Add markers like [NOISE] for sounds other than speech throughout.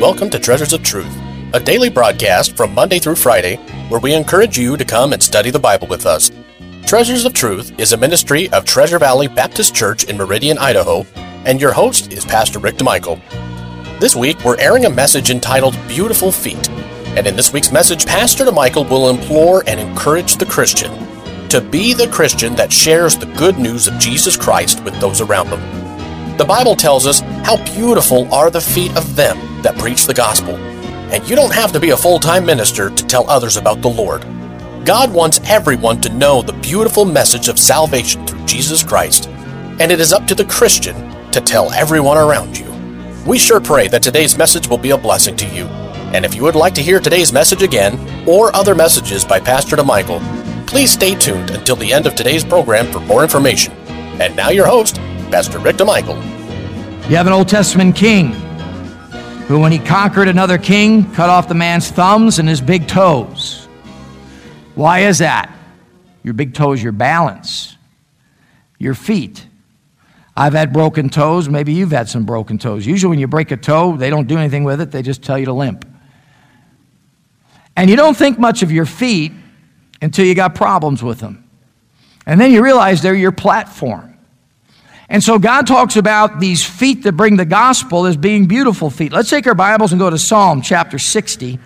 Welcome to Treasures of Truth, a daily broadcast from Monday through Friday where we encourage you to come and study the Bible with us. Treasures of Truth is a ministry of Treasure Valley Baptist Church in Meridian, Idaho, and your host is Pastor Rick DeMichael. This week, we're airing a message entitled Beautiful Feet. And in this week's message, Pastor DeMichael will implore and encourage the Christian to be the Christian that shares the good news of Jesus Christ with those around them. The Bible tells us how beautiful are the feet of them that preach the gospel. And you don't have to be a full time minister to tell others about the Lord. God wants everyone to know the beautiful message of salvation through Jesus Christ, and it is up to the Christian to tell everyone around you. We sure pray that today's message will be a blessing to you. And if you would like to hear today's message again, or other messages by Pastor DeMichael, please stay tuned until the end of today's program for more information. And now your host, Pastor Rick DeMichael. You have an Old Testament king who, when he conquered another king, cut off the man's thumbs and his big toes. Why is that? Your big toe is your balance, your feet. I've had broken toes. Maybe you've had some broken toes. Usually, when you break a toe, they don't do anything with it, they just tell you to limp. And you don't think much of your feet until you got problems with them. And then you realize they're your platform. And so God talks about these feet that bring the gospel as being beautiful feet. Let's take our Bibles and go to Psalm chapter 60.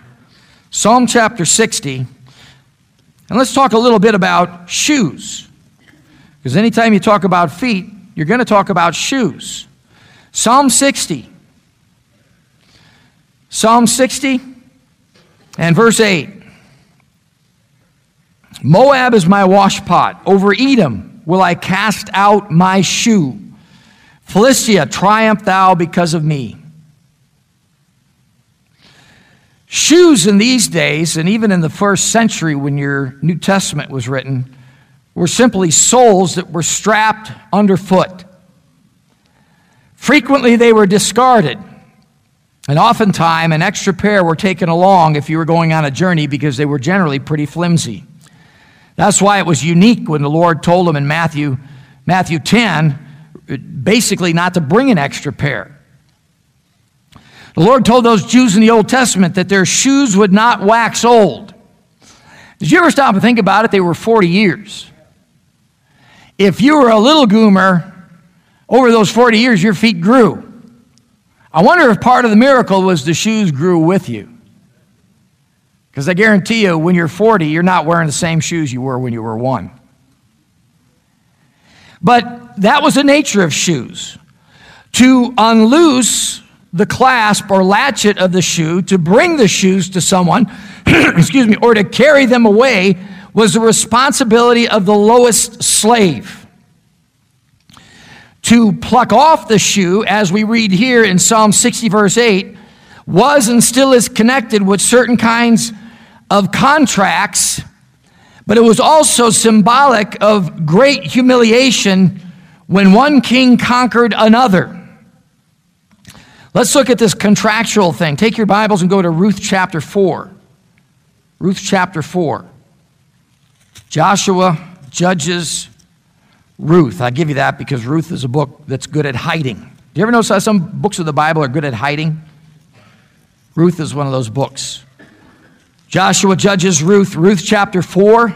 Psalm chapter 60. And let's talk a little bit about shoes. Because anytime you talk about feet, you're going to talk about shoes. Psalm 60. Psalm 60 and verse 8. Moab is my washpot. Over Edom will I cast out my shoe. Philistia, triumph thou because of me. Shoes in these days, and even in the first century when your New Testament was written, were simply soles that were strapped underfoot. Frequently, they were discarded. And oftentimes, an extra pair were taken along if you were going on a journey because they were generally pretty flimsy. That's why it was unique when the Lord told them in Matthew, Matthew 10, basically not to bring an extra pair. The Lord told those Jews in the Old Testament that their shoes would not wax old. Did you ever stop and think about it? They were 40 years. If you were a little goomer, over those 40 years, your feet grew. I wonder if part of the miracle was the shoes grew with you. Because I guarantee you, when you're 40, you're not wearing the same shoes you were when you were one. But that was the nature of shoes. To unloose the clasp or latchet of the shoe, to bring the shoes to someone, [CLEARS THROAT] excuse me, or to carry them away was the responsibility of the lowest slave. To pluck off the shoe, as we read here in Psalm 60, verse 8, was and still is connected with certain kinds of contracts, but it was also symbolic of great humiliation when one king conquered another. Let's look at this contractual thing. Take your Bibles and go to Ruth chapter 4. Ruth chapter 4. Joshua, Judges, Ruth. I give you that because Ruth is a book that's good at hiding. Do you ever notice how some books of the Bible are good at hiding? Ruth is one of those books. Joshua, Judges, Ruth, Ruth chapter 4.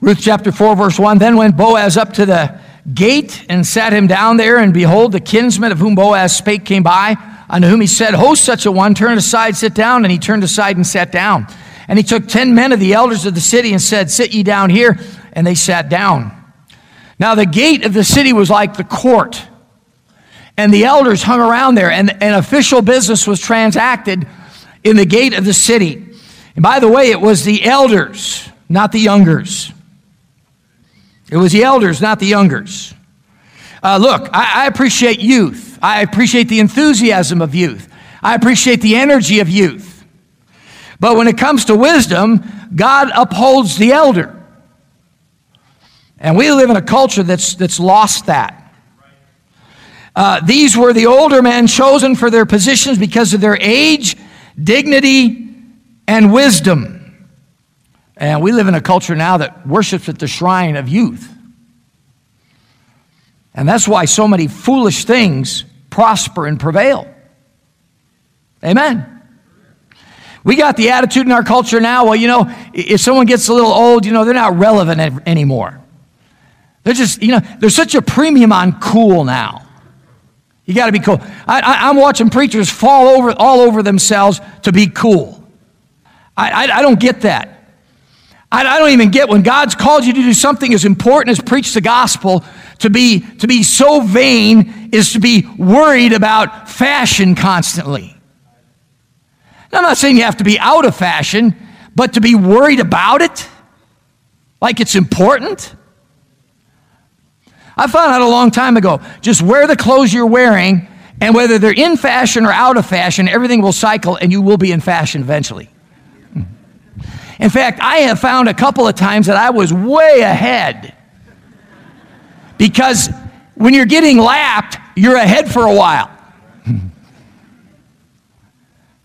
Ruth chapter 4, verse 1. Then went Boaz up to the gate and sat him down there, and behold, the kinsman of whom Boaz spake came by, unto whom he said, Host such a one, turn aside, sit down. And he turned aside and sat down. And he took ten men of the elders of the city and said, Sit ye down here. And they sat down. Now the gate of the city was like the court. And the elders hung around there, and, and official business was transacted in the gate of the city. And by the way, it was the elders, not the youngers. It was the elders, not the youngers. Uh, look, I, I appreciate youth. I appreciate the enthusiasm of youth. I appreciate the energy of youth. But when it comes to wisdom, God upholds the elder. And we live in a culture that's, that's lost that. Uh, these were the older men chosen for their positions because of their age, dignity, and wisdom. And we live in a culture now that worships at the shrine of youth. And that's why so many foolish things prosper and prevail. Amen. We got the attitude in our culture now, well, you know, if someone gets a little old, you know, they're not relevant anymore. They're just, you know, there's such a premium on cool now. You got to be cool. I, am watching preachers fall over all over themselves to be cool. I, I, I don't get that. I, I don't even get when God's called you to do something as important as preach the gospel. To be to be so vain is to be worried about fashion constantly. Now, I'm not saying you have to be out of fashion, but to be worried about it, like it's important. I found out a long time ago just wear the clothes you're wearing, and whether they're in fashion or out of fashion, everything will cycle and you will be in fashion eventually. In fact, I have found a couple of times that I was way ahead. Because when you're getting lapped, you're ahead for a while. [LAUGHS]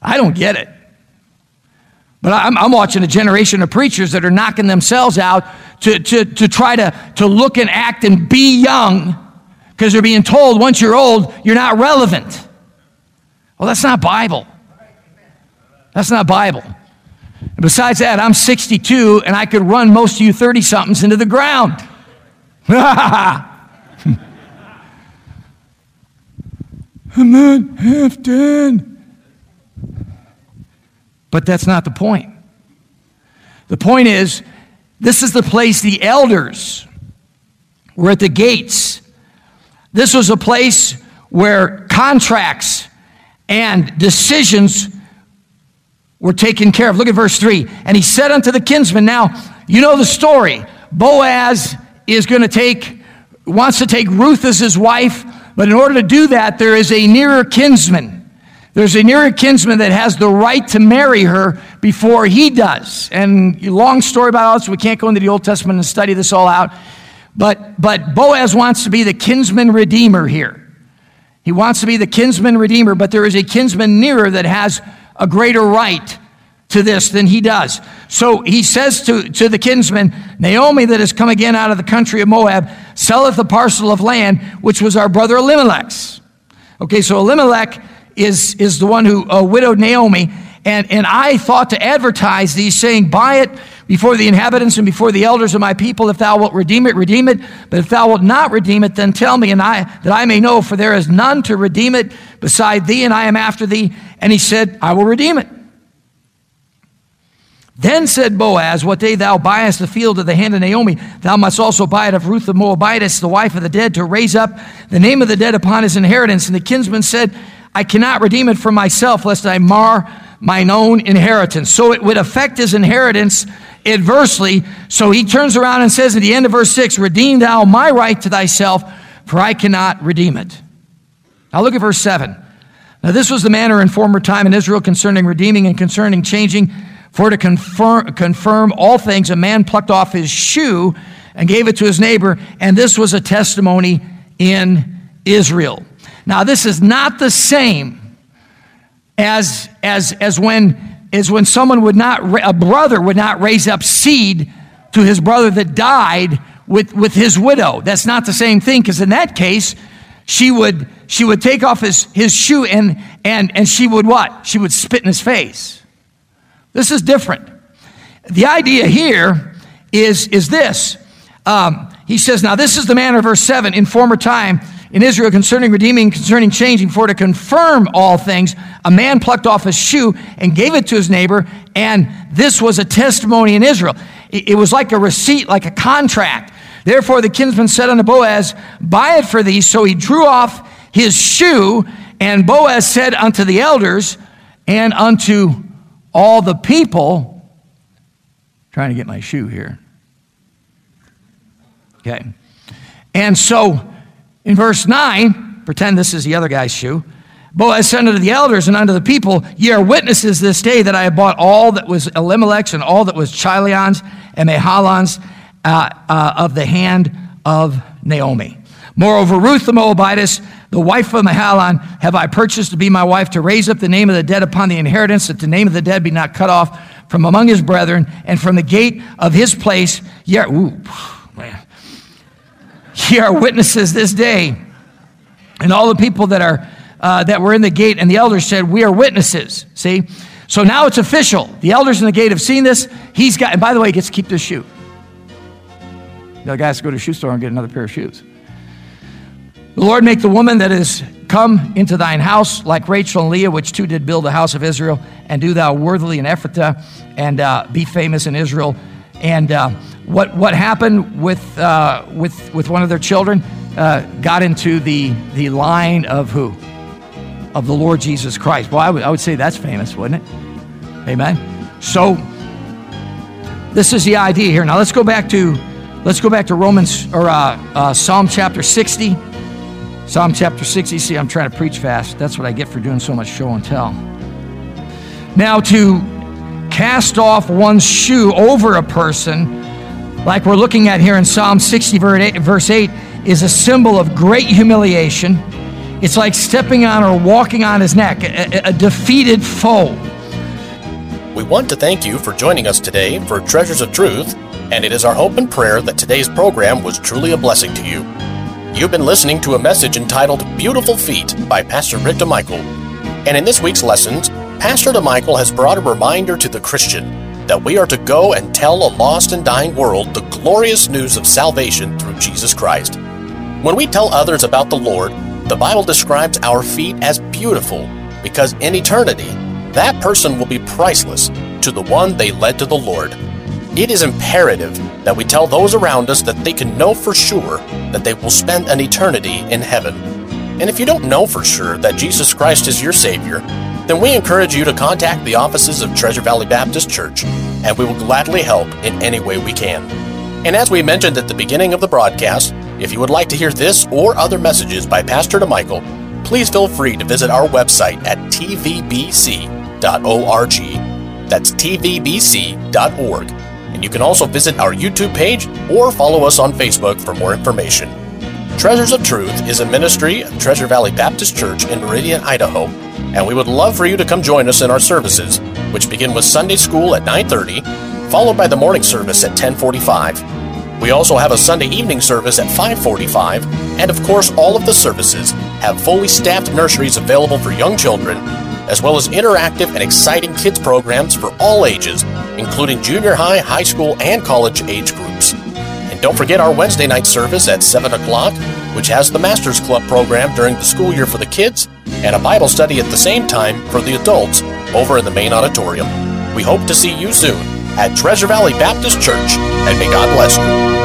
I don't get it. But I'm, I'm, watching a generation of preachers that are knocking themselves out to, to, to try to, to look and act and be young because they're being told once you're old, you're not relevant. Well, that's not Bible. That's not Bible. And besides that, I'm 62 and I could run most of you 30 somethings into the ground. [LAUGHS] I'm not half dead. But that's not the point. The point is, this is the place the elders were at the gates. This was a place where contracts and decisions were taken care of. Look at verse 3. And he said unto the kinsman, Now, you know the story. Boaz is going to take, wants to take Ruth as his wife, but in order to do that, there is a nearer kinsman there's a nearer kinsman that has the right to marry her before he does. And long story about all this, we can't go into the Old Testament and study this all out. But, but Boaz wants to be the kinsman redeemer here. He wants to be the kinsman redeemer, but there is a kinsman nearer that has a greater right to this than he does. So he says to, to the kinsman, Naomi, that has come again out of the country of Moab, selleth a parcel of land which was our brother Elimelech's. Okay, so Elimelech is, is the one who uh, widowed Naomi. And, and I thought to advertise these, saying, Buy it before the inhabitants and before the elders of my people. If thou wilt redeem it, redeem it. But if thou wilt not redeem it, then tell me, and I, that I may know, for there is none to redeem it beside thee, and I am after thee. And he said, I will redeem it. Then said Boaz, What day thou buyest the field of the hand of Naomi, thou must also buy it of Ruth the Moabitess, the wife of the dead, to raise up the name of the dead upon his inheritance. And the kinsman said, I cannot redeem it for myself, lest I mar mine own inheritance. So it would affect his inheritance adversely. So he turns around and says at the end of verse 6 Redeem thou my right to thyself, for I cannot redeem it. Now look at verse 7. Now, this was the manner in former time in Israel concerning redeeming and concerning changing. For to confirm, confirm all things, a man plucked off his shoe and gave it to his neighbor, and this was a testimony in Israel. Now, this is not the same as, as, as when, as when someone would not, a brother would not raise up seed to his brother that died with, with his widow. That's not the same thing, because in that case, she would, she would take off his, his shoe and, and, and she would what? She would spit in his face. This is different. The idea here is, is this. Um, he says, Now, this is the manner, of verse 7, in former time in Israel concerning redeeming, concerning changing, for to confirm all things, a man plucked off his shoe and gave it to his neighbor, and this was a testimony in Israel. It was like a receipt, like a contract. Therefore, the kinsman said unto Boaz, Buy it for thee. So he drew off his shoe, and Boaz said unto the elders and unto all the people, trying to get my shoe here. Okay. And so in verse 9, pretend this is the other guy's shoe. Boaz said unto the elders and unto the people, Ye are witnesses this day that I have bought all that was Elimelech's and all that was Chilion's and Mahlon's uh, uh, of the hand of Naomi. Moreover, Ruth the Moabitess, the wife of Mahlon, have I purchased to be my wife to raise up the name of the dead upon the inheritance, that the name of the dead be not cut off from among his brethren, and from the gate of his place. Yeah, ooh. Ye are witnesses this day. And all the people that are uh, that were in the gate and the elders said, We are witnesses. See? So now it's official. The elders in the gate have seen this. He's got, and by the way, he gets to keep this shoe. The guy has to go to a shoe store and get another pair of shoes. The Lord make the woman that is come into thine house like Rachel and Leah, which two did build the house of Israel, and do thou worthily in Ephrathah, and uh, be famous in Israel. And uh, what, what happened with, uh, with, with one of their children uh, got into the, the line of who? Of the Lord Jesus Christ. Well, I would, I would say that's famous, wouldn't it? Amen. So this is the idea here. Now let's go back to let's go back to Romans or uh, uh, Psalm chapter 60. Psalm chapter 60. See, I'm trying to preach fast. That's what I get for doing so much show and tell. Now to cast off one's shoe over a person, like we're looking at here in Psalm 60, verse 8, is a symbol of great humiliation. It's like stepping on or walking on his neck, a, a defeated foe. We want to thank you for joining us today for Treasures of Truth, and it is our hope and prayer that today's program was truly a blessing to you. You've been listening to a message entitled Beautiful Feet by Pastor Rick DeMichael. And in this week's lessons, Pastor DeMichael has brought a reminder to the Christian that we are to go and tell a lost and dying world the glorious news of salvation through Jesus Christ. When we tell others about the Lord, the Bible describes our feet as beautiful because in eternity, that person will be priceless to the one they led to the Lord. It is imperative that we tell those around us that they can know for sure that they will spend an eternity in heaven. And if you don't know for sure that Jesus Christ is your Savior, then we encourage you to contact the offices of Treasure Valley Baptist Church, and we will gladly help in any way we can. And as we mentioned at the beginning of the broadcast, if you would like to hear this or other messages by Pastor DeMichael, please feel free to visit our website at tvbc.org. That's tvbc.org. And you can also visit our YouTube page or follow us on Facebook for more information. Treasures of Truth is a ministry of Treasure Valley Baptist Church in Meridian, Idaho, and we would love for you to come join us in our services, which begin with Sunday school at 9:30, followed by the morning service at 10:45. We also have a Sunday evening service at 5:45, and of course, all of the services have fully staffed nurseries available for young children, as well as interactive and exciting kids programs for all ages, including junior high, high school, and college age groups. And don't forget our Wednesday night service at 7 o'clock, which has the Masters Club program during the school year for the kids and a Bible study at the same time for the adults over in the main auditorium. We hope to see you soon at Treasure Valley Baptist Church, and may God bless you.